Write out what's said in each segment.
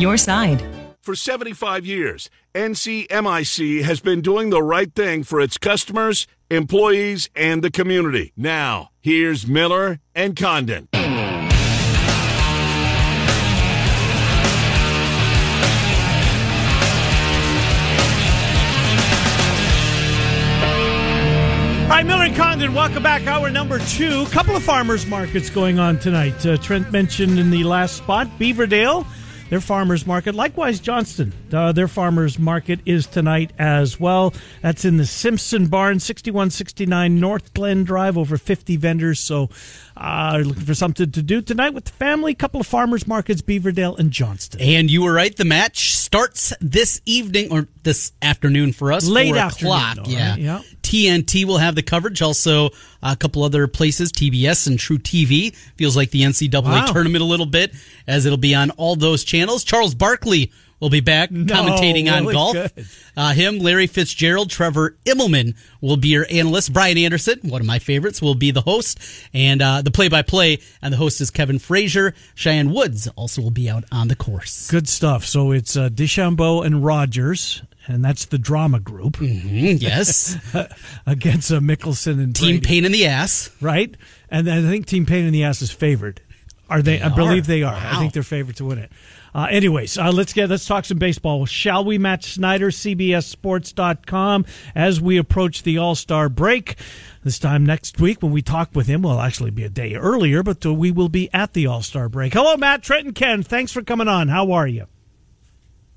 your side. For 75 years, NCMIC has been doing the right thing for its customers, employees, and the community. Now, here's Miller and Condon. All right, Miller and Condon, welcome back. Hour number two. Couple of farmers markets going on tonight. Uh, Trent mentioned in the last spot Beaverdale, their farmers market. Likewise, Johnston, uh, their farmers market is tonight as well. That's in the Simpson Barn, 6169 North Glen Drive, over 50 vendors. So, uh, looking for something to do tonight with the family. Couple of farmers markets, Beaverdale and Johnston. And you were right. The match starts this evening or this afternoon for us. Late 4 afternoon, o'clock. though, yeah. right? Yeah. TNT will have the coverage. Also, a couple other places, TBS and truTV. Feels like the NCAA Wow. tournament a little bit, as it'll be on all those channels. Charles Barkley will be back commentating on golf. Uh, him, Larry Fitzgerald, Trevor Immelman will be your analyst. Brian Anderson, one of my favorites, will be the host. And uh, the play-by-play, and the host is Kevin Frazier. Cheyenne Woods also will be out on the course. Good stuff. So it's uh, DeChambeau and Rogers, and that's the drama group Mm, yes. against uh, Mickelson and Team Brady. pain in the ass. right? And I think Team Pain in the Ass is favored. Are they? I They believe are. they are. I think they're favored to win it. Uh, anyways, uh, let's get let's talk some baseball. Shall we? Matt Snyder, CBSSports.com. As we approach the All Star break, this time next week when we talk with him, will actually be a day earlier, but uh, we will be at the All Star break. Hello, Matt Trenton Ken. Thanks for coming on. How are you?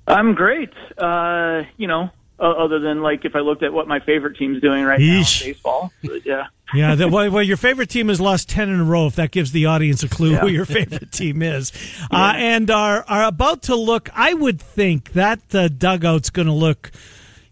I'm great. Uh, you know, uh, other than like if I looked at what my favorite team's doing right Yeesh. now in baseball. But, yeah. Yeah, that, well, well, your favorite team has lost 10 in a row, if that gives the audience a clue Yeah. who your favorite team is. Uh, and are, are about to look, I would think that uh, dugout's going to look,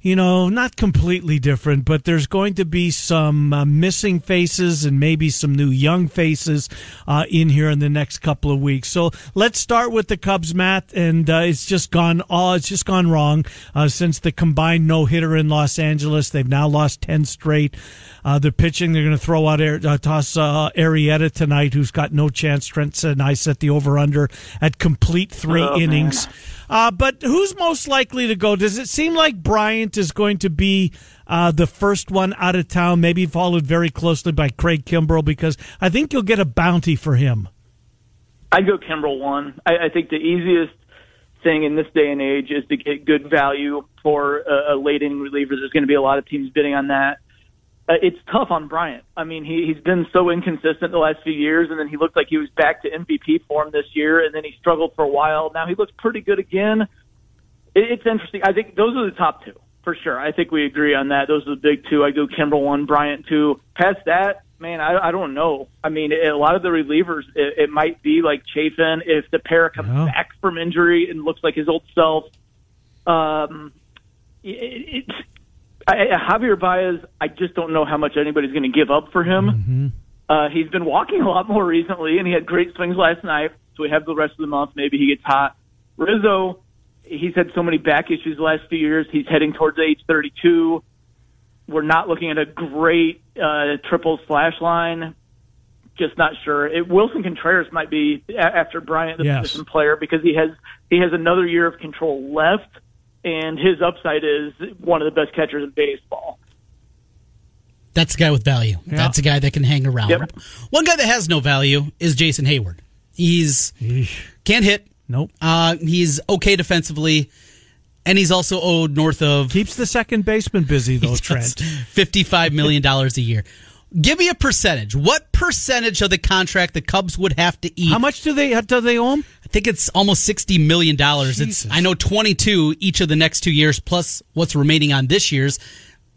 you know, not completely different, but there's going to be some uh, missing faces and maybe some new young faces uh, in here in the next couple of weeks. So let's start with the Cubs, Matt. And uh, it's just gone all, it's just gone wrong uh, since the combined no hitter in Los Angeles. They've now lost 10 straight. Uh, they're pitching. They're going to throw out uh, toss uh, Arrieta tonight, who's got no chance. Trent and I set the over under at complete three Oh, innings. Uh, but who's most likely to go? Does it seem like Bryant is going to be uh, the first one out of town, maybe followed very closely by Craig Kimbrel? Because I think you'll get a bounty for him. I'd go Kimbrel one. I, I think the easiest thing in this day and age is to get good value for a, a late inning reliever. There's going to be a lot of teams bidding on that. Uh, it's tough on Bryant. I mean, he, he's been so inconsistent the last few years, and then he looked like he was back to MVP form this year, and then he struggled for a while. Now he looks pretty good again. It, it's interesting. I think those are the top two for sure. I think we agree on that. Those are the big two. I go Kimbrel one, Bryant two. Past that, man, I, I don't know. I mean, a lot of the relievers, it, it might be like Chafin if the pair comes Yeah. back from injury and looks like his old self. Um, it, it's I, Javier Baez. I just don't know how much anybody's going to give up for him. Uh, he's been walking a lot more recently, and he had great swings last night. So we have the rest of the month. Maybe he gets hot. Rizzo, he's had so many back issues the last few years. He's heading towards age 32. We're not looking at a great uh, triple slash line. Just not sure. It, Willson Contreras might be a- after Bryant, the Yes. position player, because he has he has another year of control left, and his upside is one of the best catchers in baseball. That's a guy with value. That's a guy that can hang around. Yep. One guy that has no value is Jason Heyward. He's Eesh. can't hit. Nope. Uh, he's okay defensively, and he's also owed north of Keeps the second baseman busy, though, Trent. fifty-five million dollars a year. Give me a percentage. What percentage of the contract the Cubs would have to eat? How much do they uh, do they owe him? I think it's almost sixty million dollars. It's I know twenty-two each of the next two years, plus what's remaining on this year's.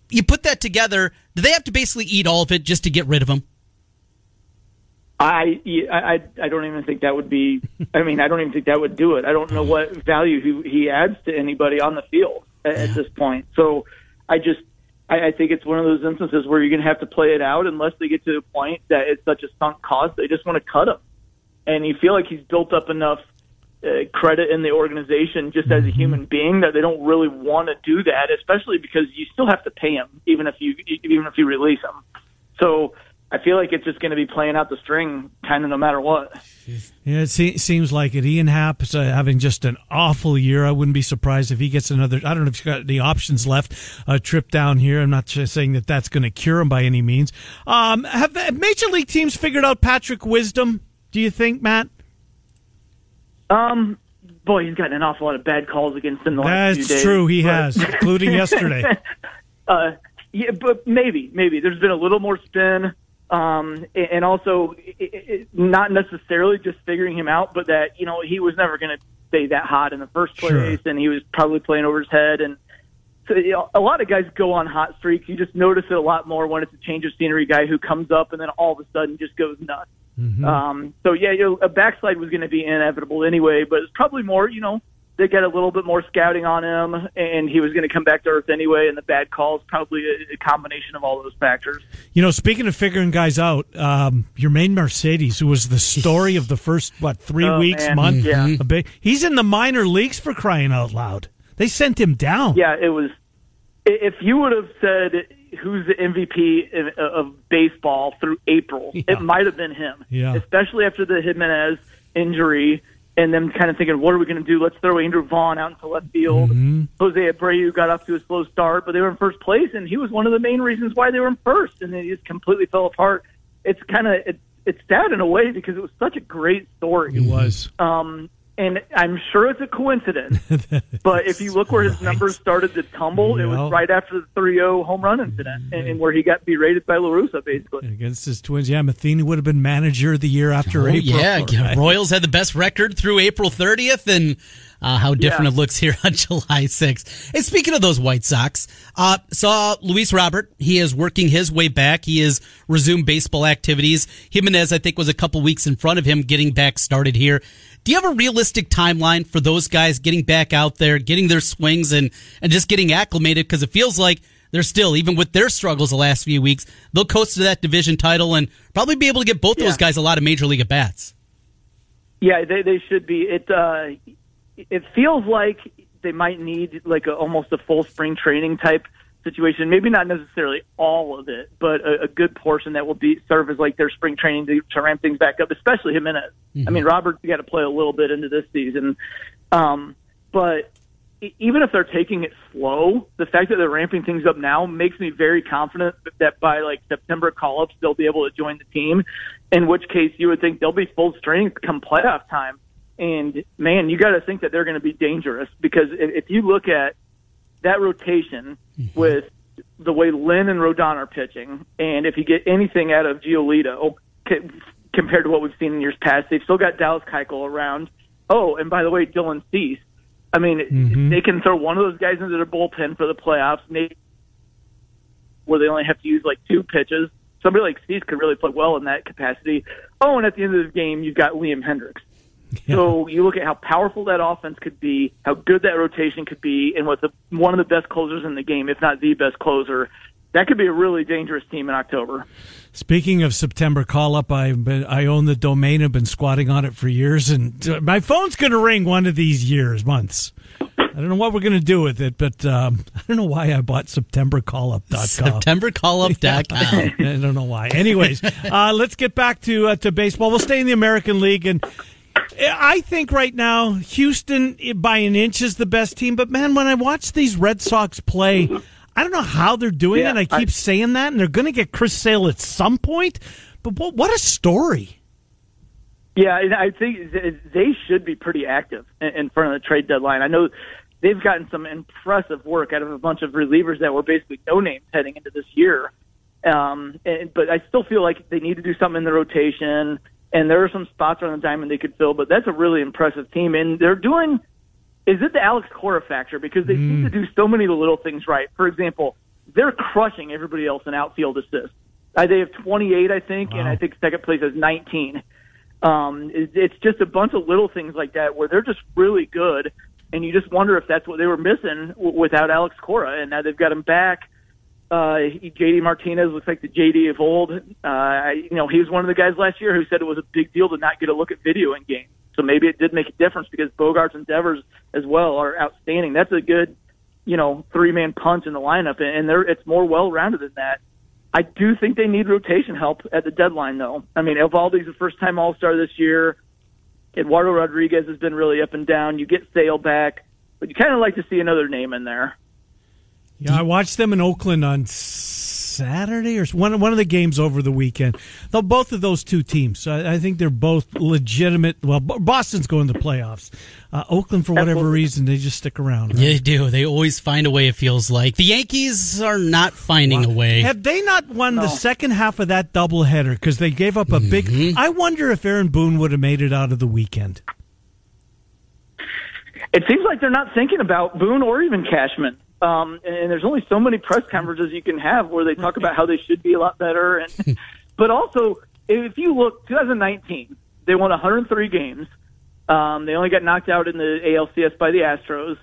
You put that together, do they have to basically eat all of it just to get rid of him? I, I I don't even think that would be. I mean, I don't even think that would do it. I don't know mm. what value he, he adds to anybody on the field at, at this point. So I just I, I think it's one of those instances where you're going to have to play it out unless they get to the point that it's such a sunk cost they just want to cut him. And you feel like he's built up enough uh, credit in the organization just as a human being that they don't really want to do that, especially because you still have to pay him even if you even if you release him. So I feel like it's just going to be playing out the string, kind of no matter what. Yeah, it se- seems like it. Ian Happ's uh, having just an awful year. I wouldn't be surprised if he gets another. I don't know if he's got any options left. A trip down here. I'm not just saying that that's going to cure him by any means. Um, have, have major league teams figured out Patrick Wisdom? Do you think, Matt? Um, boy, he's gotten an awful lot of bad calls against him the last few That's days. true. He but- has, including yesterday. Uh, yeah, but maybe, maybe there's been a little more spin, um, and also it, it, not necessarily just figuring him out, but that you know he was never going to stay that hot in the first place, Sure. and he was probably playing over his head, and so you know, a lot of guys go on hot streaks. You just notice it a lot more when it's a change of scenery guy who comes up and then all of a sudden just goes nuts. Um, so yeah, you know, a backslide was going to be inevitable anyway, but it's probably more, you know, they get a little bit more scouting on him, and he was going to come back to earth anyway. And the bad calls probably a, combination of all those factors. You know, speaking of figuring guys out, um, Yermín Mercedes, who was the story of the first what three Oh, weeks, man. month, Yeah. big, he's in the minor leagues for crying out loud. They sent him down. Yeah, it was. If you would have said who's the MVP of, of baseball through April, Yeah. it might have been him. Yeah. Especially after the Jimenez injury, and them kind of thinking, what are we going to do? Let's throw Andrew Vaughn out into left field. Mm-hmm. Jose Abreu got off to a slow start, but they were in first place, and he was one of the main reasons why they were in first, and then he just completely fell apart. It's kind of it, it's sad in a way because it was such a great story. It was. Um, and I'm sure it's a coincidence, but if you look where his numbers started to tumble, it Yeah. was right after the 3-0 home run incident, and, and where he got berated by La Russa, basically. Against his twins, yeah, Matheny would have been manager of the year after Oh, April. yeah, right? Royals had the best record through April 30th, and uh, how different Yeah. it looks here on July 6th. And speaking of those White Sox, uh, saw Luis Robert. He is working his way back. He has resumed baseball activities. Jimenez, I think, was a couple weeks in front of him getting back started here. Do you have a realistic timeline for those guys getting back out there, getting their swings, and and just getting acclimated? Because it feels like they're still, even with their struggles the last few weeks, they'll coast to that division title and probably be able to get both those guys a lot of major league at bats. Yeah, they they should be. It uh, it feels like they might need like a, almost a full spring training type situation. Maybe not necessarily all of it, but a, a good portion that will be serve as like their spring training to, to ramp things back up. Especially Jimenez. I mean, Robert's got to play a little bit into this season, um, but even if they're taking it slow, the fact that they're ramping things up now makes me very confident that by like September call-ups they'll be able to join the team. In which case, you would think they'll be full strength come playoff time. And man, you got to think that they're going to be dangerous because if, if you look at that rotation mm-hmm. with the way Lynn and Rodon are pitching, and if you get anything out of Giolito oh, c- compared to what we've seen in years past, they've still got Dallas Keuchel around. Oh, and by the way, Dylan Cease. I mean, mm-hmm. they can throw one of those guys into their bullpen for the playoffs, maybe where they only have to use like two pitches. Somebody like Cease could really play well in that capacity. Oh, and at the end of the game, you've got Liam Hendriks. So you look at how powerful that offense could be, how good that rotation could be, and with the, one of the best closers in the game, if not the best closer, that could be a really dangerous team in October. Speaking of September call up, I I own the domain. I've been squatting on it for years, and uh, my phone's going to ring one of these years, months. I don't know what we're going to do with it, but um, I don't know why I bought SeptemberCallup.com. SeptemberCallup.com. I don't know why. Anyways, uh, let's get back to uh, to baseball. We'll stay in the American League, and I think right now Houston eh, by an inch is the best team. But man, when I watch these Red Sox play, I don't know how they're doing Yeah, it. I keep I- saying that, and they're going to get Chris Sale at some point. But what, what a story! Yeah, and I think they should be pretty active in- in front of the trade deadline. I know they've gotten some impressive work out of a bunch of relievers that were basically no names heading into this year. Um, and, but I still feel like they need to do something in the rotation, and there are some spots around the diamond they could fill. But that's a really impressive team, and they're doing. Is it the Alex Cora factor? Because they seem to do so many of the little things right. For example, they're crushing everybody else in outfield assists. Uh, they have 28, I think, and I think second place has 19. Um, it, it's just a bunch of little things like that where they're just really good, and you just wonder if that's what they were missing w- without Alex Cora, and now they've got him back. Uh, JD Martinez looks like the JD of old. Uh, you know, he was one of the guys last year who said it was a big deal to not get a look at video in games. So maybe it did make a difference because Bogaerts and Devers as well are outstanding. That's a good, you know, three man punch in the lineup, and they're it's more well rounded than that. I do think they need rotation help at the deadline, though. I mean, Eovaldi's a first-time All-Star this year. Eduardo Rodriguez has been really up and down. You get Sale back, but you kind of like to see another name in there. Yeah, I watched them in Oakland on Saturday or one one of the games over the weekend. Though both of those two teams, I, I think they're both legitimate. Well, Boston's going to playoffs. Uh, Oakland, for whatever reason, they just stick around. Right? They do. They always find a way. It feels like the Yankees are not finding a way. Have they not won no. the second half of that doubleheader because they gave up a mm-hmm. big? I wonder if Aaron Boone would have made it out of the weekend. It seems like they're not thinking about Boone or even Cashman. Um, and there's only so many press conferences you can have where they talk about how they should be a lot better. And but also, if you look, 2019, they won 103 games. Um, they only got knocked out in the ALCS by the Astros.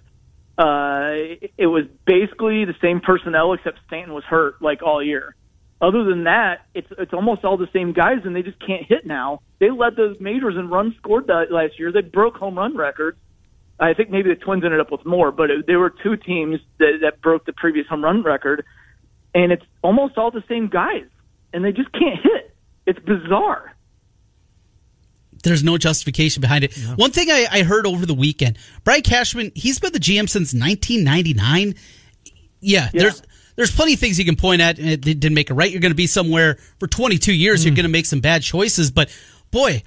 Uh, it, it was basically the same personnel except Stanton was hurt like all year. Other than that, it's it's almost all the same guys, and they just can't hit now. They led the majors in runs scored that last year. They broke home run records. I think maybe the Twins ended up with more, but it, there were two teams that, that broke the previous home run record, and it's almost all the same guys, and they just can't hit. It's bizarre. There's no justification behind it. Yeah. One thing I, I heard over the weekend, Brian Cashman, he's been the GM since 1999. Yeah, yeah. there's there's plenty of things you can point at. It didn't make it right. You're going to be somewhere for 22 years. Mm. You're going to make some bad choices, but boy,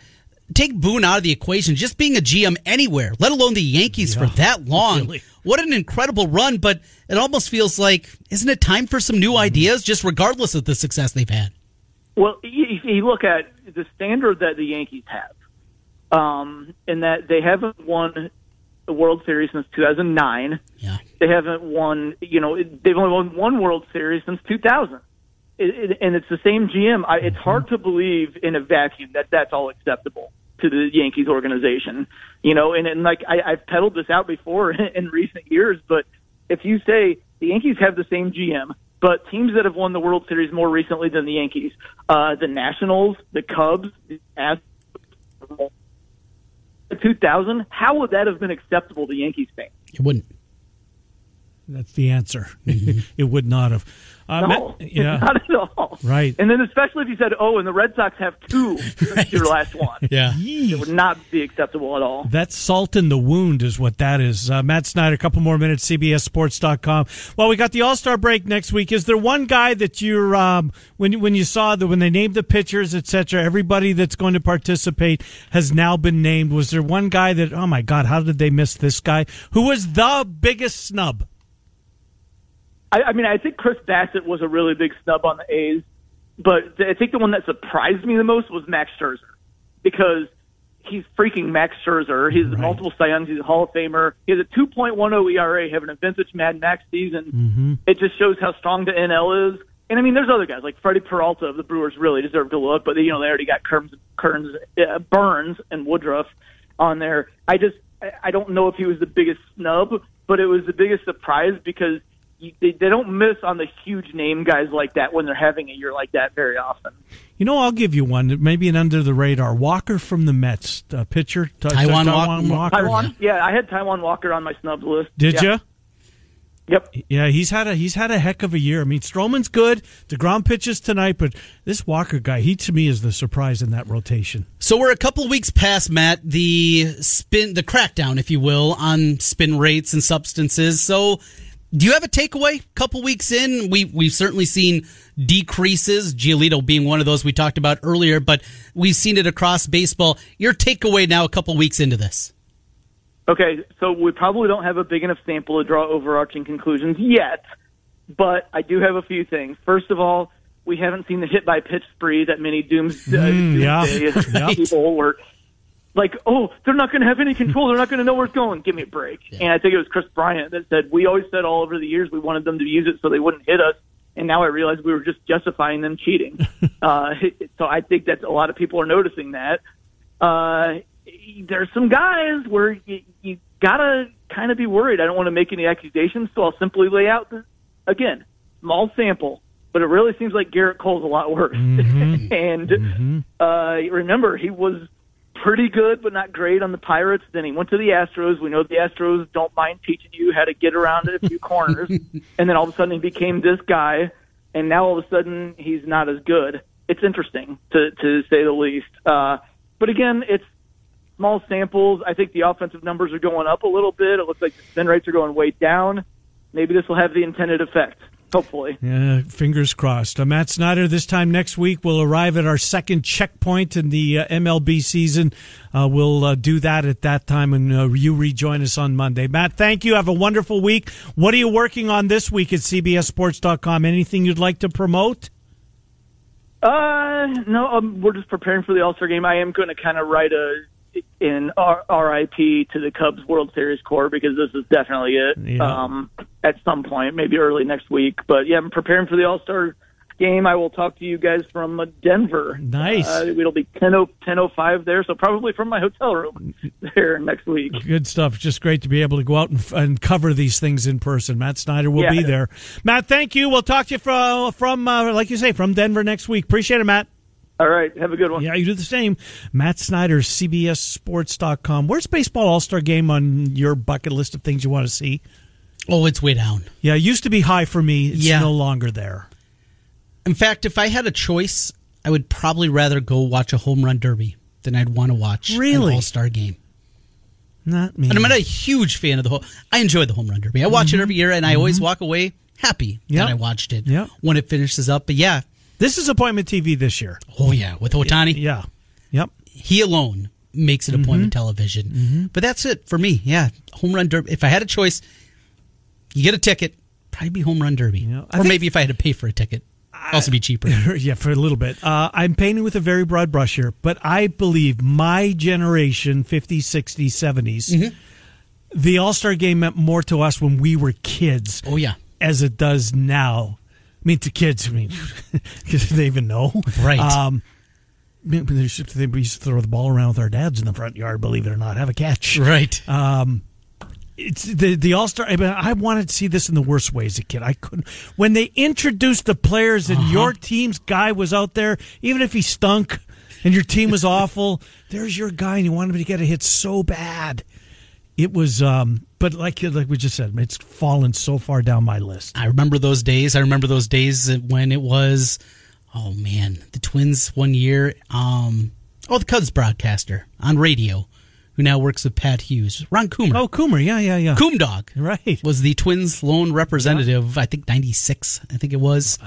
take Boone out of the equation, just being a GM anywhere, let alone the Yankees yeah, for that long. Really. What an incredible run, but it almost feels like, isn't it time for some new ideas, just regardless of the success they've had? Well, if you look at the standard that the Yankees have, um, in that they haven't won the World Series since 2009. Yeah. They haven't won, you know, they've only won one World Series since 2000 it, and it's the same GM. I, it's hard to believe in a vacuum that that's all acceptable to the Yankees organization. You know, and, and like I, I've peddled this out before in recent years, but if you say the Yankees have the same GM, but teams that have won the World Series more recently than the Yankees, uh, the Nationals, the Cubs, the Astros, 2000, how would that have been acceptable to Yankees fans? It wouldn't. That's the answer. Mm-hmm. it would not have. Uh, no, yeah. not at all. Right. And then especially if you said, "Oh, and the Red Sox have two right. your last one." Yeah, it would not be acceptable at all. That's salt in the wound, is what that is. Uh, Matt Snyder, a couple more minutes. CBSSports.com. Well, we got the All Star break next week. Is there one guy that you're um, when when you saw that when they named the pitchers, etc. Everybody that's going to participate has now been named. Was there one guy that? Oh my God, how did they miss this guy? Who was the biggest snub? I, I mean, I think Chris Bassitt was a really big snub on the A's, but I think the one that surprised me the most was Max Scherzer because he's freaking Max Scherzer. He's right. multiple Cy Youngs. He's a Hall of Famer. He has a 2.10 ERA, having a vintage Mad Max season. Mm-hmm. It just shows how strong the NL is. And I mean, there's other guys like Freddie Peralta of the Brewers really deserve to look, but they, you know they already got Kearns, Kearns, uh, Burnes, and Woodruff on there. I just I don't know if he was the biggest snub, but it was the biggest surprise because they, they don't miss on the huge name guys like that when they're having a year like that very often. You know, I'll give you one, maybe an under the radar Walker from the Mets, uh, pitcher. T- Taijuan, Taijuan Walker. Taijuan, yeah, I had Taijuan Walker on my snubs list. Did yeah. you? Yep. Yeah, he's had a he's had a heck of a year. I mean, Stroman's good. deGrom pitches tonight, but this Walker guy, he to me is the surprise in that rotation. So we're a couple weeks past Matt the spin, the crackdown, if you will, on spin rates and substances. So do you have a takeaway? Couple weeks in, we we've certainly seen decreases. Giolito being one of those we talked about earlier, but we've seen it across baseball. Your takeaway now, a couple weeks into this. Okay, so we probably don't have a big enough sample to draw overarching conclusions yet, but I do have a few things. First of all, we haven't seen the hit by pitch spree that many dooms uh, mm, yeah. people were like, oh, they're not going to have any control. They're not going to know where it's going. Give me a break. Yeah. And I think it was Kris Bryant that said, we always said all over the years we wanted them to use it so they wouldn't hit us. And now I realize we were just justifying them cheating. uh, so I think that a lot of people are noticing that. Uh, there's some guys where you, you got to kind of be worried. I don't want to make any accusations, so I'll simply lay out, the, again, small sample but it really seems like Gerrit Cole's a lot worse. Mm-hmm. and mm-hmm. Uh, remember, he was pretty good, but not great on the Pirates. Then he went to the Astros. We know the Astros don't mind teaching you how to get around at a few corners. And then all of a sudden he became this guy. and now all of a sudden he's not as good. It's interesting to to say the least. Uh, but again, it's small samples. I think the offensive numbers are going up a little bit. It looks like the spin rates are going way down. Maybe this will have the intended effect. Hopefully. Yeah, fingers crossed. Uh, Matt Snyder, this time next week, we'll arrive at our second checkpoint in the uh, MLB season. Uh, we'll uh, do that at that time, and uh, you rejoin us on Monday. Matt, thank you. Have a wonderful week. What are you working on this week at CBSSports.com? Anything you'd like to promote? Uh, no, um, we're just preparing for the All Star game. I am going to kind of write a in R- RIP to the Cubs World Series core because this is definitely it. Yeah. Um, at some point, maybe early next week. But yeah, I'm preparing for the All Star game. I will talk to you guys from Denver. Nice. Uh, it'll be 10 10:05 there, so probably from my hotel room there next week. Good stuff. Just great to be able to go out and, and cover these things in person. Matt Snyder will Yeah. be there. Matt, thank you. We'll talk to you from, from uh, like you say, from Denver next week. Appreciate it, Matt. All right, have a good one. Yeah, you do the same. Matt Snyder, CBSSports.com. Where's Baseball All Star Game on your bucket list of things you want to see? Oh, it's way down. Yeah, it used to be high for me. It's Yeah. no longer there. In fact, if I had a choice, I would probably rather go watch a home run derby than I'd want to watch Really? an All Star game. Not me. And I'm not a huge fan of the whole. I enjoy the home run derby. I watch it every year, and I always walk away happy Mm-hmm. Yep. that I watched it Yep. when it finishes up. But yeah, this is appointment TV this year. oh yeah, with Ohtani, Yeah. Yep. he alone makes it appointment Mm-hmm. television. But that's it for me. Yeah, home run derby. If I had a choice, you get a ticket, probably be home run derby, Yeah. Or maybe if I had to pay for a ticket, also be cheaper. yeah, for a little bit. Uh, I'm painting with a very broad brush here, but I believe my generation, 50s, 60s, 70s, Mm-hmm. the All Star game meant more to us when we were kids oh yeah, as it does now. I mean, to kids, I mean, because they even know. Right. Um, they used to- throw the ball around with our dads in the front yard, believe it or not, have a catch. right. It's the the All Star. I, mean, I wanted to see this in the worst way as a kid. I couldn't. When they introduced the players and Uh-huh. your team's guy was out there, even if he stunk and your team was awful, there's your guy and you wanted him to get a hit so bad. It was, um, but like like we just said, it's fallen so far down my list. I remember those days. I remember those days when it was, oh man, the Twins one year. Um, oh, the Cubs broadcaster on radio, who now works with Pat Hughes, Ron Coomer. Oh, Coomer, yeah, yeah, yeah. Coom Dog Right. was the Twins' lone representative. I think ninety six. I think it was.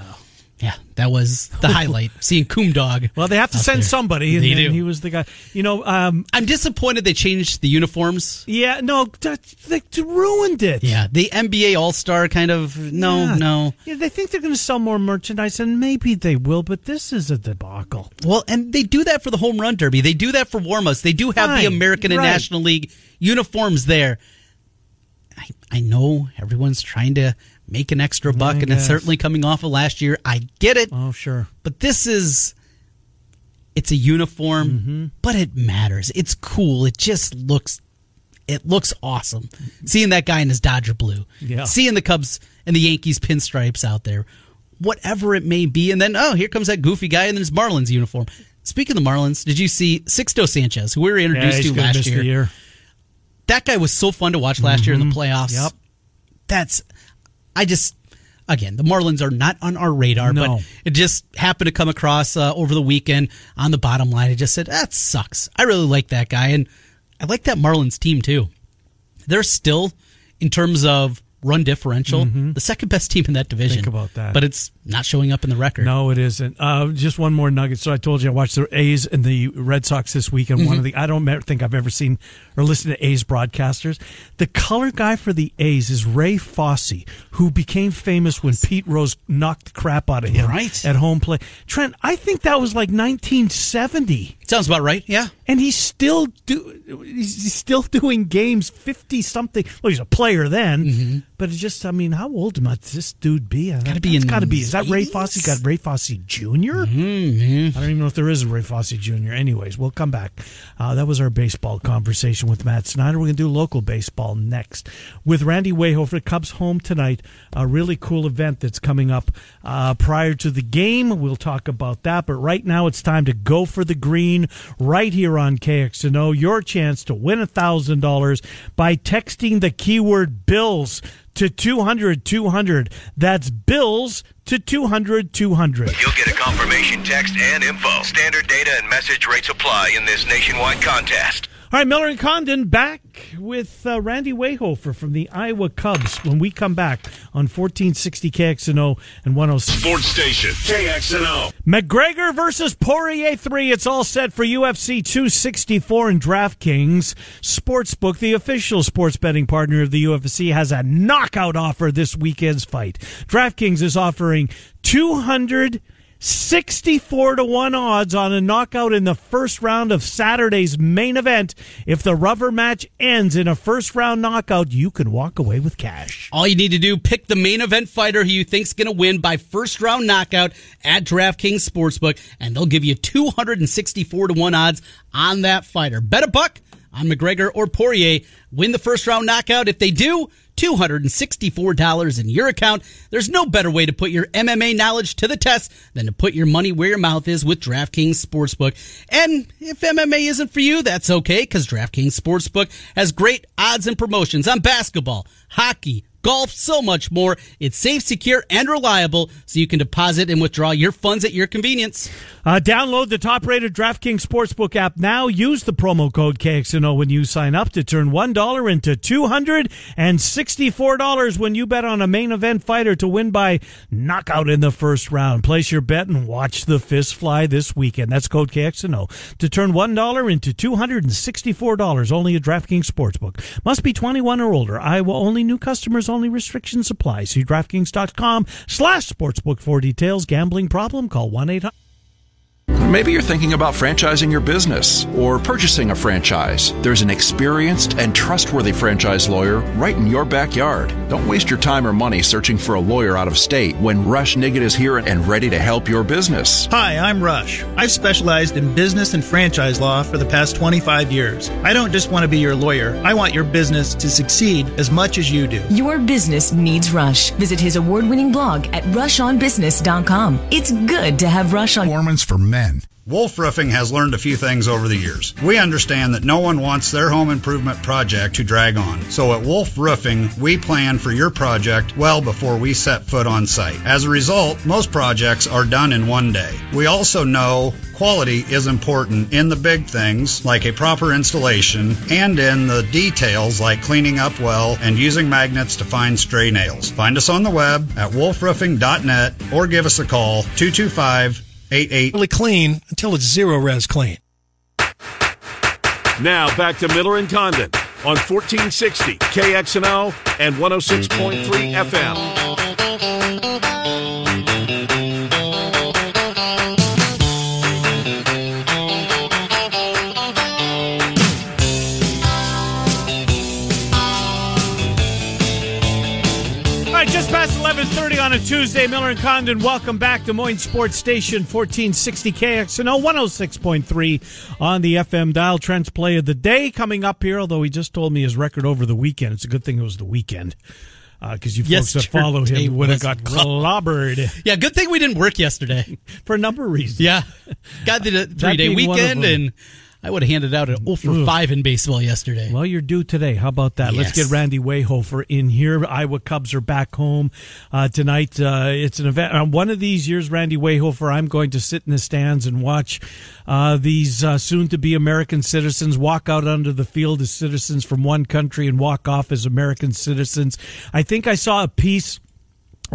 Yeah, that was the highlight. Seeing Coom Dog. Well, they have to send there. somebody, and, They do. he was the guy. You know, um, I'm disappointed they changed the uniforms. yeah, no, that, they ruined it. Yeah, the NBA All Star kind of no, Yeah. no. Yeah, they think they're going to sell more merchandise, and maybe they will, but this is a debacle. Well, and they do that for the home run derby. They do that for warm-ups. They do have the Fine, American and right. National League uniforms there. I, I know everyone's trying to make an extra buck, I and it's certainly coming off of last year. I get it, Oh, sure. but this is it's a uniform, Mm-hmm. but it matters. It's cool. It just looks it looks awesome. Seeing that guy in his Dodger blue. Yeah. Seeing the Cubs and the Yankees pinstripes out there. Whatever it may be. And then oh, here comes that goofy guy in his Marlins uniform. Speaking of the Marlins, did you see Sixto Sanchez, who we were introduced he's to last year? year. That guy was so fun to watch last year in the playoffs. Mm-hmm. Yep. That's I just again the Marlins are not on our radar, No. but it just happened to come across uh, over the weekend on the bottom line. I just said that sucks. I really like that guy, and I like that Marlins team too. They're still in terms of run differential the second best team in that division. Mm-hmm. Think about that. but it's not showing up in the record. No, it isn't. Uh, just one more nugget. So I told you I watched the A's and the Red Sox this week, and Mm-hmm. one of the I don't think I've ever seen or listened to A's broadcasters. The color guy for the A's is Ray Fosse, who became famous when Pete Rose knocked the crap out of him Right. at home play. Trent, I think that was like 1970. Sounds about right. Yeah. and he's still do he's still doing games 50 something well he's a player then but it's just i mean how old might this dude be Mm-hmm. Gotta be in got to be that ray 80s? fosse got ray fosse junior Mm-hmm. i don't even know if there is a ray fosse junior anyways we'll come back uh, that was our baseball conversation with matt snyder we're going to do local baseball next with randy wehofer cubs home tonight a really cool event that's coming up uh, prior to the game we'll talk about that but right now it's time to go for the green right here on KXNO. Your chance to win $1,000 by texting the keyword bills to 200 200. That's bills to 200 200. You'll get a confirmation text and info. Standard data and message rates apply in this nationwide contest. All right, Miller and Condon back with uh, Randy Wehofer from the Iowa Cubs when we come back on 1460 KXNO and 106. Sports Station, KXNO. McGregor versus Poirier 3. It's all set for UFC 264 and DraftKings. Sportsbook, the official sports betting partner of the UFC, has a knockout offer this weekend's fight. DraftKings is offering 200 64 to 1 odds on a knockout in the first round of Saturday's main event. If the rubber match ends in a first round knockout, you can walk away with cash. All you need to do, pick the main event fighter who you think's going to win by first round knockout at DraftKings Sportsbook, and they'll give you 264 to 1 odds on that fighter. Bet a buck on McGregor or Poirier. Win the first round knockout. If they do, $264 in your account. There's no better way to put your MMA knowledge to the test than to put your money where your mouth is with DraftKings Sportsbook. And if MMA isn't for you, that's okay because DraftKings Sportsbook has great odds and promotions on basketball, hockey, golf, so much more. It's safe, secure, and reliable, so you can deposit and withdraw your funds at your convenience. Uh, download the top-rated DraftKings Sportsbook app now. Use the promo code KXNO when you sign up to turn $1 into $264 when you bet on a main event fighter to win by knockout in the first round. Place your bet and watch the fist fly this weekend. That's code KXNO to turn $1 into $264 only at DraftKings Sportsbook. Must be 21 or older. Iowa only new customers restrictions apply. See DraftKings.com slash sportsbook for details. Gambling problem? Call 1-800. Maybe you're thinking about franchising your business or purchasing a franchise. There's an experienced and trustworthy franchise lawyer right in your backyard. Don't waste your time or money searching for a lawyer out of state when Rush Nigut is here and ready to help your business. Hi, I'm Rush. I've specialized in business and franchise law for the past 25 years. I don't just want to be your lawyer, I want your business to succeed as much as you do. Your business needs Rush. Visit his award winning blog at rushonbusiness.com. It's good to have Rush on. Performance for men. Wolf Roofing has learned a few things over the years. We understand that no one wants their home improvement project to drag on. So at Wolf Roofing, we plan for your project well before we set foot on site. As a result, most projects are done in one day. We also know quality is important in the big things like a proper installation and in the details like cleaning up well and using magnets to find stray nails. Find us on the web at wolfroofing.net or give us a call 225 88 Really clean until it's zero res clean. Now back to Miller and Condon on 1460 KXNO and 106.3 FM. On a Tuesday. Miller and Condon, welcome back. Des Moines Sports Station, 1460 KXNO, 106.3 on the FM dial. Trent's play of the day coming up here, although he just told me his record over the weekend. It's a good thing it was the weekend. Uh, because you folks that follow him would have got clobbered Yeah, good thing we didn't work yesterday. for a number of reasons. Yeah. Got the three day weekend, and I would have handed out an 0 for 5 in baseball yesterday. Well, you're due today. How about that? Let's get Randy Wehofer in here. Iowa Cubs are back home uh, tonight. Uh, it's an event. On one of these years, Randy Wehofer, I'm going to sit in the stands and watch uh, these uh, soon-to-be American citizens walk out onto the field as citizens from one country and walk off as American citizens. I think I saw a piece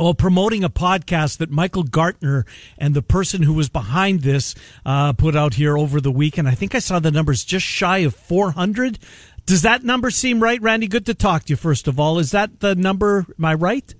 well, promoting a podcast that Michael Gartner and the person who was behind this uh, put out here over the weekend. I think I saw the numbers just shy of 400. Does that number seem right, Randy? Good to talk to you, first of all. Is that the number? Am I right?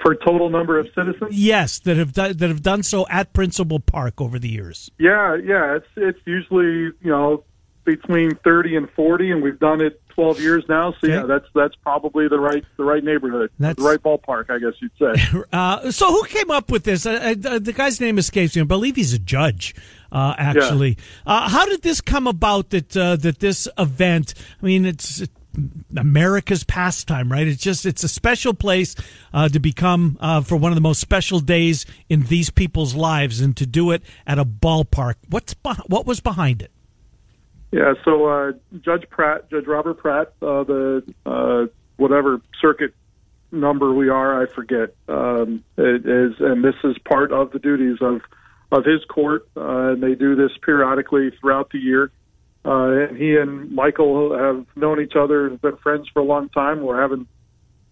for total number of citizens? Yes, that have done, that have done so at Principal Park over the years. Yeah, yeah. It's it's usually you know between thirty and forty, and we've done it twelve years now. So yeah, that's that's probably the right the right neighborhood, That's- the right ballpark, I guess you'd say. Uh, so who came up with this? Uh, uh, the guy's name escapes me. I believe he's a judge. Uh, actually, uh, how did this come about? That uh, that this event? I mean, it's America's pastime, right? It's just it's a special place uh, to become uh, for one of the most special days in these people's lives, and to do it at a ballpark. What's what was behind it? Yeah, so uh, Judge Pratt, Judge Robert Pratt, uh, the uh, whatever circuit number we are, I forget. Um, it is, and this is part of the duties of of his court, uh, and they do this periodically throughout the year. Uh, and he and Michael have known each other and been friends for a long time. We're having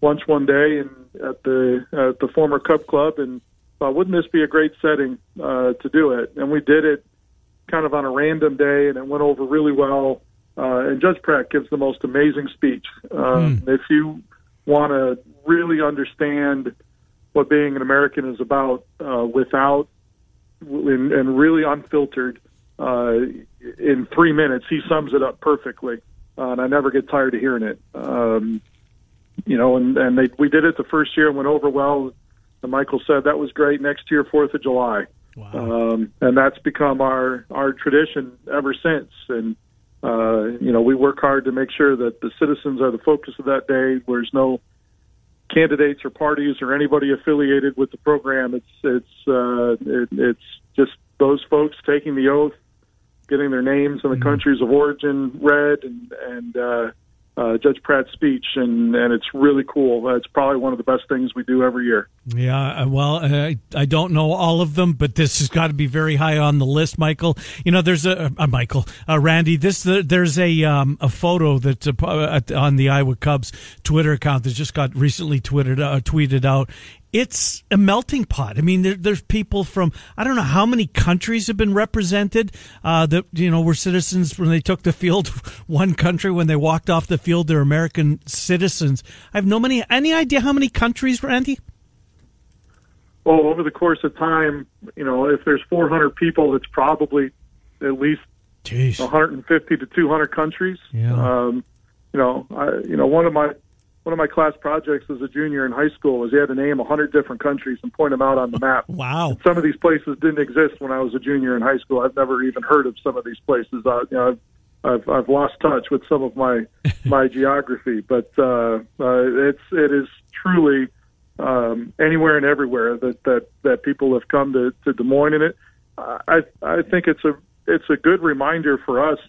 lunch one day and at the at the former Cub Club, and thought, wouldn't this be a great setting uh, to do it? And we did it kind of on a random day, and it went over really well. Uh, and Judge Pratt gives the most amazing speech. Um, If you want to really understand what being an American is about uh, without and, and really unfiltered, uh, in three minutes, he sums it up perfectly. Uh, and I never get tired of hearing it. Um, you know, and, and they, we did it the first year and went over well. And Michael said that was great. Next year, Fourth of July, um, and that's become our our tradition ever since. And uh, you know, we work hard to make sure that the citizens are the focus of that day. There's no candidates or parties or anybody affiliated with the program. It's it's uh, it, it's just those folks taking the oath, getting their names and the countries of origin read, and and uh, uh, Judge Pratt's speech, and and it's really cool. It's probably one of the best things we do every year. Yeah, uh, well, uh, I don't know all of them, but this has got to be very high on the list, Michael. You know, there's a uh, Michael, uh, Randy. This uh, there's a um, a photo that's uh, at- on the Iowa Cubs Twitter account that just got recently tweeted uh, tweeted out. It's a melting pot. I mean, there, there's people from I don't know how many countries have been represented. Uh, that you know were citizens when they took the field. One country when they walked off the field, they're American citizens. I have no many any idea how many countries, Randy. Well, over the course of time, you know, if there's 400 people, it's probably at least Jeez. 150 to 200 countries. Yeah. Um, you know, I, you know, one of my one of my class projects as a junior in high school was you had to name 100 different countries and point them out on the map. Wow. And some of these places didn't exist when I was a junior in high school. I've never even heard of some of these places. Uh, you know, I've, I've I've lost touch with some of my my geography, but uh, uh, it's it is truly um, anywhere and everywhere that that that people have come to, to Des Moines in it. I I think it's a it's a good reminder for us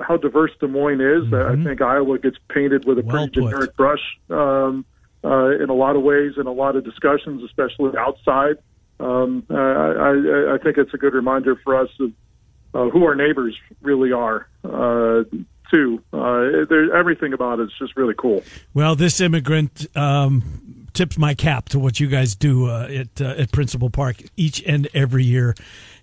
how diverse Des Moines is. I think Iowa gets painted with a Well pretty put. generic brush um, uh, in a lot of ways, in a lot of discussions, especially outside. Um, I, I, I think it's a good reminder for us of uh, who our neighbors really are. Uh, too, uh, there, everything about it is just really cool. Well, this immigrant um, tips my cap to what you guys do uh, at uh, at Principal Park each and every year.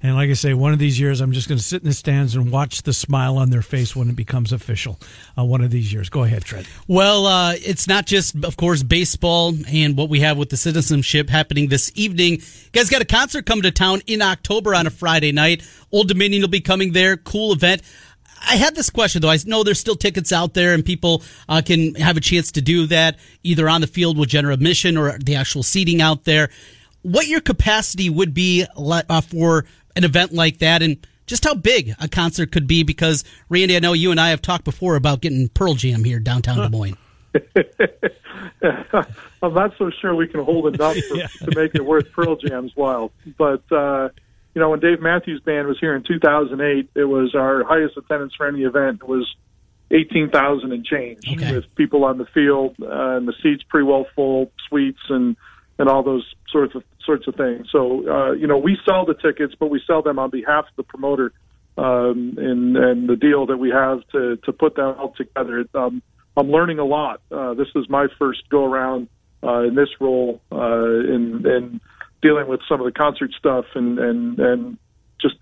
And like I say, one of these years, I'm just going to sit in the stands and watch the smile on their face when it becomes official. Uh, one of these years. Go ahead, Trent. Well, uh, it's not just, of course, baseball and what we have with the citizenship happening this evening. You guys got a concert coming to town in October on a Friday night. Old Dominion will be coming there. Cool event. I had this question though. I know there's still tickets out there, and people uh, can have a chance to do that either on the field with general admission or the actual seating out there. What your capacity would be uh, for an event like that, and just how big a concert could be? Because Randy, I know you and I have talked before about getting Pearl Jam here downtown Des Moines. I'm not so sure we can hold enough for, to make it worth Pearl Jam's while. But uh, you know, when Dave Matthews Band was here in 2008, it was our highest attendance for any event. It was 18,000 and change with people on the field uh, and the seats pretty well full, suites and and all those sorts of sorts of things. So uh, you know, we sell the tickets, but we sell them on behalf of the promoter um, and and the deal that we have to to put that all together. Um, I'm learning a lot. Uh, this is my first go around uh, in this role uh, in in dealing with some of the concert stuff and and and just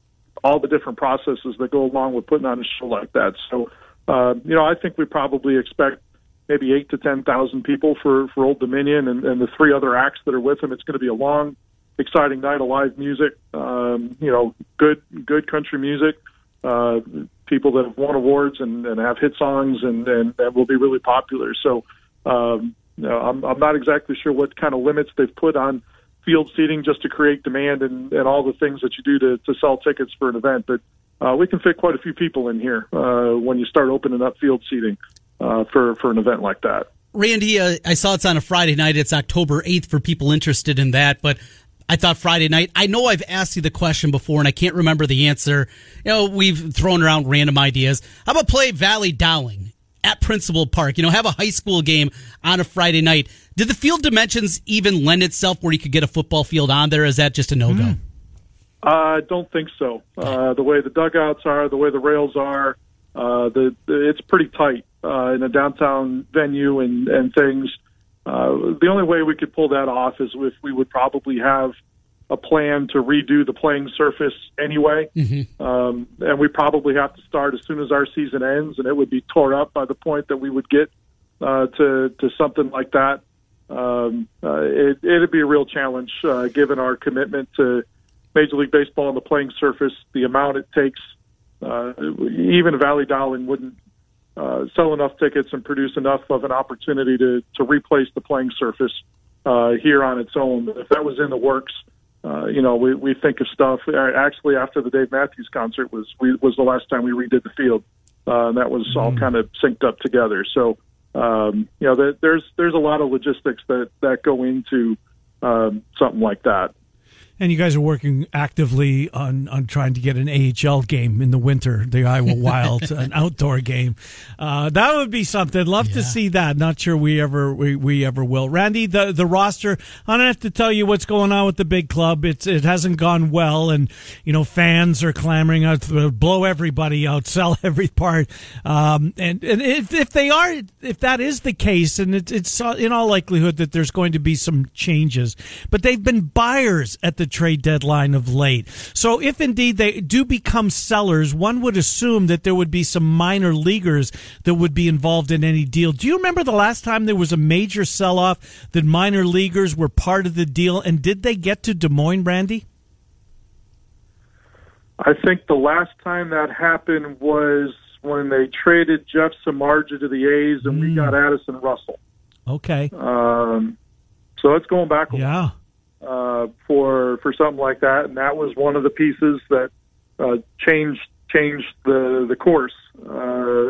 all the different processes that go along with putting on a show like that. So, uh, you know, I think we probably expect maybe eight to ten thousand people for for Old Dominion and, and the three other acts that are with them. It's going to be a long, exciting night of live music. Um, you know, good good country music. Uh, people that have won awards and, and have hit songs and, and, and will be really popular. So, um, you know, I'm, I'm not exactly sure what kind of limits they've put on field seating just to create demand and, and all the things that you do to, to sell tickets for an event. But uh, we can fit quite a few people in here uh, when you start opening up field seating uh, for for an event like that. Randy, uh, I saw it's on a Friday night. It's October 8th for people interested in that, but I thought Friday night. I know I've asked you the question before and I can't remember the answer. You know, we've thrown around random ideas. How about play Valley Dowling at Principal Park. You know, have a high school game on a Friday night. Did the field dimensions even lend itself where you could get a football field on there? Is that just a no go? I don't think so. Uh, the way the dugouts are, the way the rails are, uh, the, the it's pretty tight uh, in a downtown venue and and things. Uh, the only way we could pull that off is if we would probably have a plan to redo the playing surface anyway, Mm-hmm. um, and we probably have to start as soon as our season ends, and it would be tore up by the point that we would get uh, to to something like that. Um, uh, it, it'd be a real challenge uh, given our commitment to Major League Baseball on the playing surface, the amount it takes. Uh, even Valley Dowling wouldn't uh, sell enough tickets and produce enough of an opportunity to to replace the playing surface uh, here on its own. If that was in the works, uh, you know, we we think of stuff. uh, Actually, after the Dave Matthews concert was we, was the last time we redid the field, uh, and that was all kind of synced up together. So, um, you know, there, there's there's a lot of logistics that that go into um, something like that. And you guys are working actively on, on trying to get an AHL game in the winter, the Iowa Wild, an outdoor game. Uh, that would be something. Love to see that. Not sure we ever we, we ever will. Randy, the the roster. I don't have to tell you what's going on with the big club. It's it hasn't gone well, and you know fans are clamoring out to blow everybody out, sell every part. Um, and and if if they are, if that is the case, and it, it's in all likelihood that there's going to be some changes, but they've been buyers at the trade deadline of late. So if indeed they do become sellers, one would assume that there would be some minor leaguers that would be involved in any deal. Do you remember the last time there was a major sell off that minor leaguers were part of the deal? And did they get to Des Moines, Randy? I think the last time that happened was when they traded Jeff Samardzija to the A's, and we got Addison Russell. Okay. Um, so it's going back a Yeah. Uh, for for something like that, and that was one of the pieces that uh, changed changed the the course uh,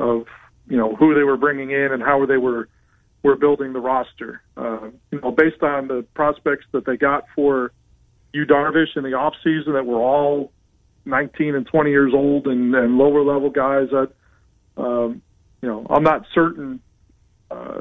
of you know who they were bringing in and how they were were building the roster. Uh, you know, based on the prospects that they got for Yu Darvish in the off season that were all 19 and 20 years old and, and lower level guys. That um, you know, I'm not certain uh,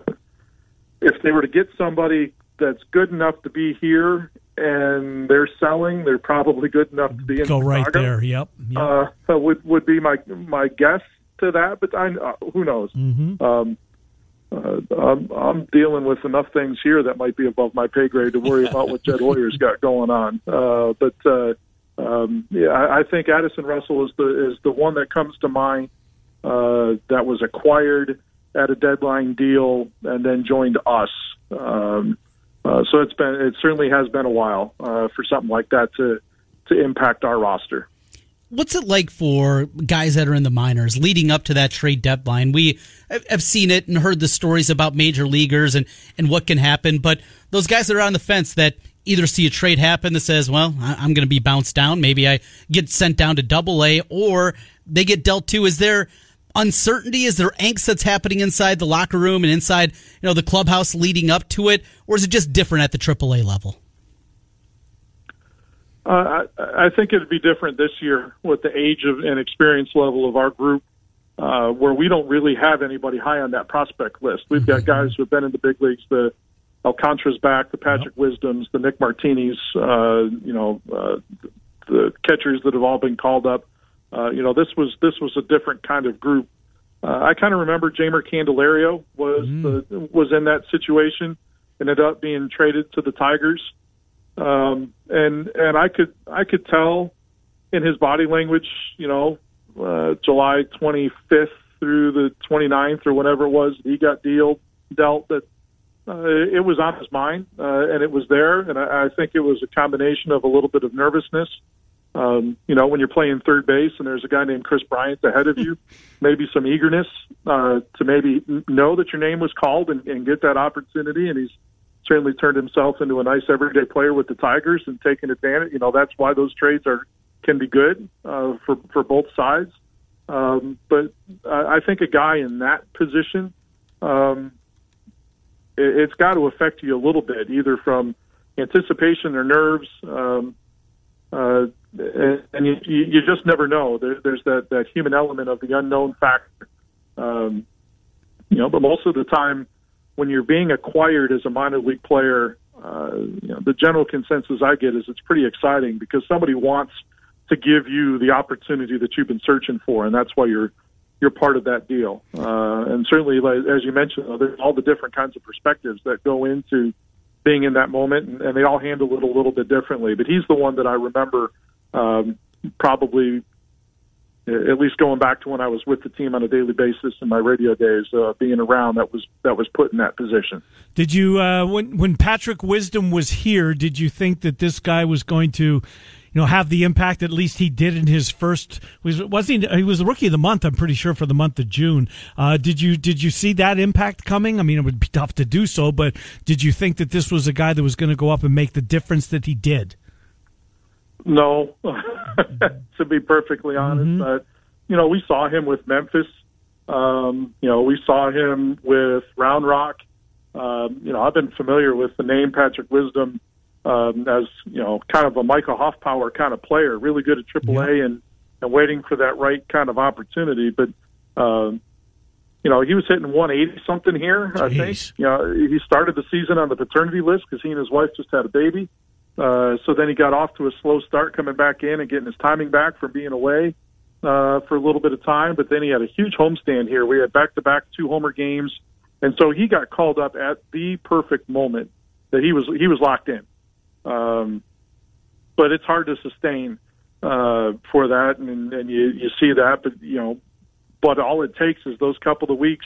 if they were to get somebody that's good enough to be here and they're selling, they're probably good enough to be in Go right there. Yep. yep. Uh, that would would be my my guess to that, but I uh, who knows. Mm-hmm. Um, uh, I'm, I'm dealing with enough things here that might be above my pay grade to worry about what Jed Hoyer's got going on. Uh, but uh, um, yeah, I, I think Addison Russell is the is the one that comes to mind uh, that was acquired at a deadline deal and then joined us. Um, uh, so it's been it certainly has been a while uh, for something like that to to impact our roster. What's it like for guys that are in the minors leading up to that trade deadline? We have seen it and heard the stories about major leaguers and, and what can happen, but those guys that are on the fence that either see a trade happen that says, well, I'm going to be bounced down. Maybe I get sent down to double A or they get dealt to. Is there uncertainty? Is there angst that's happening inside the locker room and inside, you know, the clubhouse leading up to it? Or is it just different at the AAA level? Uh, I, I think it'd be different this year with the age of and experience level of our group, uh, where we don't really have anybody high on that prospect list. We've got guys who have been in the big leagues, the Alcantara's back, the Patrick Wisdoms, the Nick Martinis, uh, you know, uh, the catchers that have all been called up. Uh, you know, this was this was a different kind of group. Uh, I kind of remember Jeimer Candelario was the, was in that situation, ended up being traded to the Tigers um, and and I could I could tell in his body language, you know, uh, July 25th through the 29th or whenever it was he got dealt dealt that uh, it was on his mind uh, and it was there, and I, I think it was a combination of a little bit of nervousness. Um, you know, when you're playing third base and there's a guy named Kris Bryant ahead of you, maybe some eagerness uh, to maybe know that your name was called and, and get that opportunity, and he's certainly turned himself into a nice everyday player with the Tigers and taken advantage. You know, that's why those trades are can be good uh, for for both sides. Um, but I, I think a guy in that position, um, it, it's got to affect you a little bit, either from anticipation or nerves. Um, uh, and you you just never know. There, there's that, that human element of the unknown factor. Um, you know, but most of the time when you're being acquired as a minor league player, uh, you know, the general consensus I get is it's pretty exciting because somebody wants to give you the opportunity that you've been searching for, and that's why you're you're part of that deal. Uh, and certainly, as you mentioned, there's all the different kinds of perspectives that go into being in that moment, and, and they all handle it a little bit differently. But he's the one that I remember um, probably at least going back to when I was with the team on a daily basis in my radio days, uh, being around that was that was put in that position. Did you uh, when when Patrick Wisdom was here? Did you think that this guy was going to, you know, have the impact at least he did in his first? Was wasn't he? He was the rookie of the month. I'm pretty sure for the month of June. Uh, did you did you see that impact coming? I mean, it would be tough to do so, but did you think that this was a guy that was going to go up and make the difference that he did? No, to be perfectly honest, mm-hmm. but you know we saw him with Memphis. Um, you know we saw him with Round Rock. Um, you know I've been familiar with the name Patrick Wisdom um, as you know kind of a Micah Hoffpauir kind of player, really good at AAA yeah. and and waiting for that right kind of opportunity. But um, you know he was hitting 180 something here. Jeez. I think you know he started the season on the paternity list because he and his wife just had a baby. Uh, so then he got off to a slow start coming back in and getting his timing back from being away uh, for a little bit of time. But then he had a huge homestand here. We had back to back two homer games, and so he got called up at the perfect moment that he was he was locked in. Um, but it's hard to sustain uh, for that, and, and you you see that. But you know, but all it takes is those couple of weeks.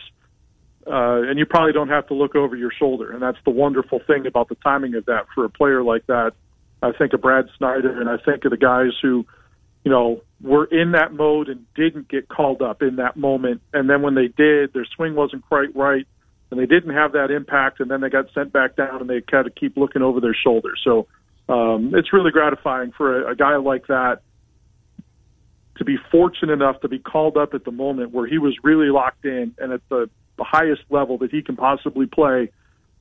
Uh, and you probably don't have to look over your shoulder. And that's the wonderful thing about the timing of that for a player like that. I think of Brad Snyder, and I think of the guys who, you know, were in that mode and didn't get called up in that moment. And then when they did, their swing wasn't quite right, and they didn't have that impact. And then they got sent back down, and they kind of keep looking over their shoulder. So um, it's really gratifying for a, a guy like that to be fortunate enough to be called up at the moment where he was really locked in and at the the highest level that he can possibly play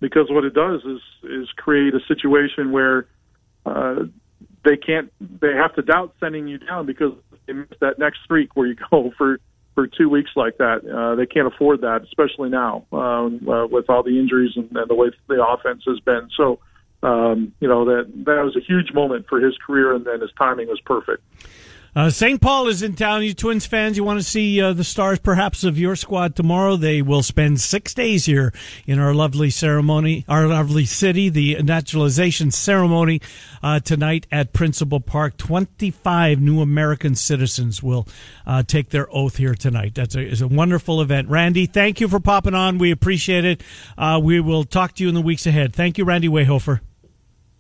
because what it does is is create a situation where uh, they can't they have to doubt sending you down because they miss that next streak where you go for for two weeks like that. Uh, they can't afford that, especially now um, uh, with all the injuries and, and the way the offense has been. So, um, you know that that was a huge moment for his career, and then his timing was perfect. Uh, St. Paul is in town. You Twins fans, you want to see uh, the stars perhaps of your squad tomorrow? They will spend six days here in our lovely ceremony, our lovely city, the naturalization ceremony uh, tonight at Principal Park. 25 new American citizens will uh, take their oath here tonight. That's a, a, wonderful event. Randy, thank you for popping on. We appreciate it. Uh, we will talk to you in the weeks ahead. Thank you, Randy Wehofer.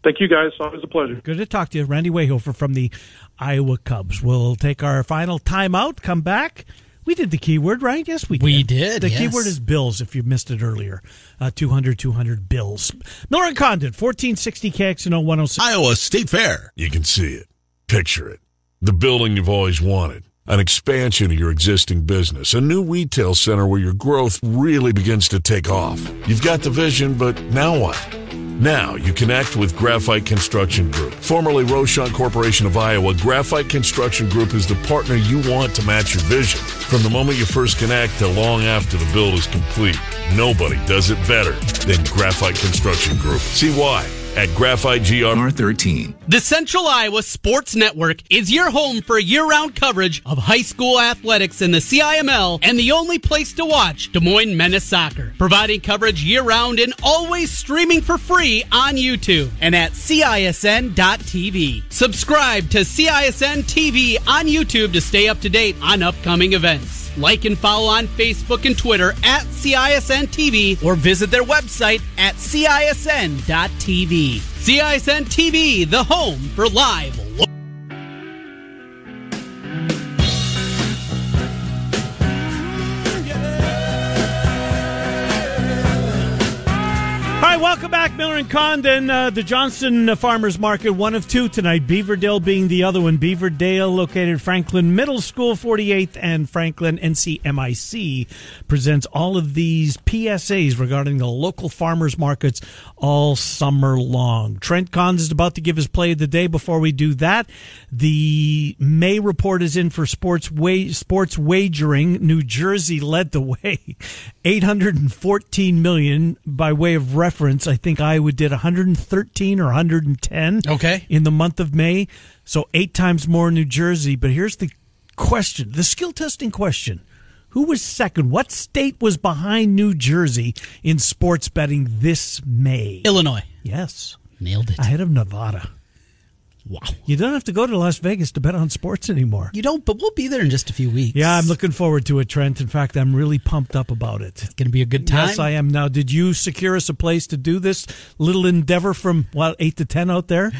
Thank you, guys. Always a pleasure. Good to talk to you. Randy Wehofer from the Iowa Cubs. We'll take our final timeout, come back. We did the keyword, right? Yes, we did. We did. The yes. keyword is bills, if you missed it earlier. Uh, 200, 200 bills. Miller and Condon, 1460 KXNO 106. Iowa State Fair. You can see it, picture it. The building you've always wanted. An expansion of your existing business, a new retail center where your growth really begins to take off. You've got the vision, but now what? Now you connect with Graphite Construction Group. Formerly Rochon Corporation of Iowa, Graphite Construction Group is the partner you want to match your vision. From the moment you first connect to long after the build is complete, nobody does it better than Graphite Construction Group. See why? At Graphite GR 13. The Central Iowa Sports Network is your home for year-round coverage of high school athletics in the CIML and the only place to watch Des Moines Menace Soccer. Providing coverage year-round and always streaming for free on YouTube and at CISN.TV. Subscribe to CISN TV on YouTube to stay up to date on upcoming events. Like and follow on Facebook and Twitter at CISN TV or visit their website at CISN.TV. CISN TV, the home for live. Right, welcome back, Miller and Condon. Uh, the Johnston Farmers Market, one of two tonight. Beaverdale being the other one. Beaverdale, located Franklin Middle School, 48th, and Franklin NCMIC presents all of these PSAs regarding the local farmers markets all summer long. Trent Cons is about to give his play of the day. Before we do that, the May report is in for sports wa- sports wagering. New Jersey led the way, 814 million by way of reference. I think Iowa did 113 or 110. Okay. In the month of May, so eight times more New Jersey. But here's the question: the skill testing question. Who was second? What state was behind New Jersey in sports betting this May? Illinois. Yes. Nailed it. Ahead of Nevada. Wow. You don't have to go to Las Vegas to bet on sports anymore. You don't, but we'll be there in just a few weeks. Yeah, I'm looking forward to it, Trent. In fact, I'm really pumped up about it. It's going to be a good time. Yes, I am now. Did you secure us a place to do this little endeavor from what eight to ten out there?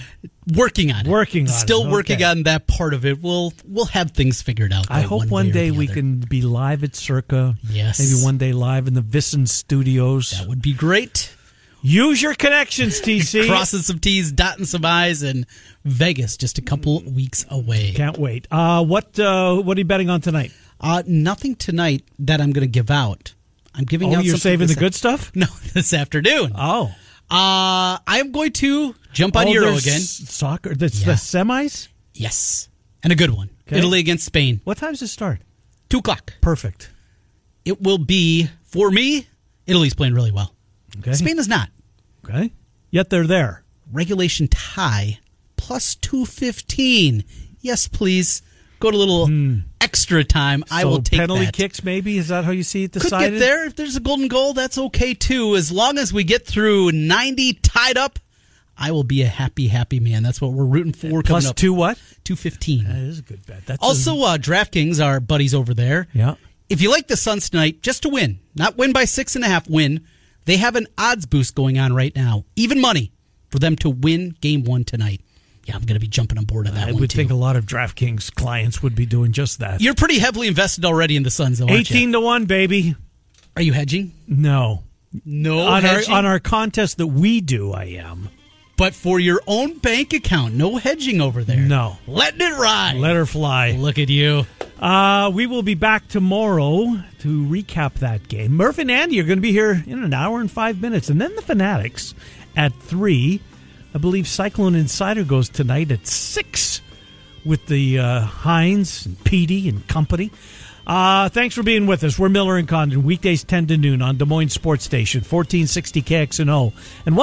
Working on it. Working on it. Still it. working Okay. on that part of it. We'll we'll have things figured out. I hope one, or day we other. can be live at Circa. Yes. Maybe one day live in the VSiN studios. That would be great. Use your connections, TC. Crossing some T's, dotting some I's, and Vegas just a couple weeks away. Can't wait. Uh, what uh, What are you betting on tonight? Uh, nothing tonight that I'm going to give out. I'm giving Oh, out. you're saving the good stuff? No, this afternoon. Oh. Uh, I'm going to jump on Oh, Euro again. Soccer. That's Yeah. the semis. Yes, and a good one. Okay. Italy against Spain. What time does it start? Two o'clock. Perfect. It will be for me. Italy's playing really well. Okay. Spain is not. Okay. Yet they're there. Regulation tie plus two fifteen. Yes, please. Go to a little extra time. I. So will take penalty that. kicks. Maybe is that how you see it decided? Could get there. If there's a golden goal, that's okay too. As long as we get through 90 tied up, I will be a happy, happy man. That's what we're rooting for. coming Plus two what? 215. That is a good bet. That's Also, uh, DraftKings, our buddies over there. Yeah. If you like the Suns tonight, just to win, not win by six and a half, win, they have an odds boost going on right now. Even money for them to win game one tonight. Yeah, I'm going to be jumping on board of that I would too. think a lot of DraftKings clients would be doing just that. You're pretty heavily invested already in the Suns, though, aren't you? Eighteen to one, baby. Are you hedging? No. No on our on our contest that we do, I am. But for your own bank account, no hedging over there. No. Letting it ride. Let her fly. Look at you. Uh, we will be back tomorrow to recap that game. Murph and Andy are going to be here in an hour and five minutes, and then the Fanatics at three. I believe Cyclone Insider goes tonight at six with the uh, Hines and Petey and company. Uh, thanks for being with us. We're Miller and Condon, weekdays 10 to noon on Des Moines Sports Station, 1460 KXNO and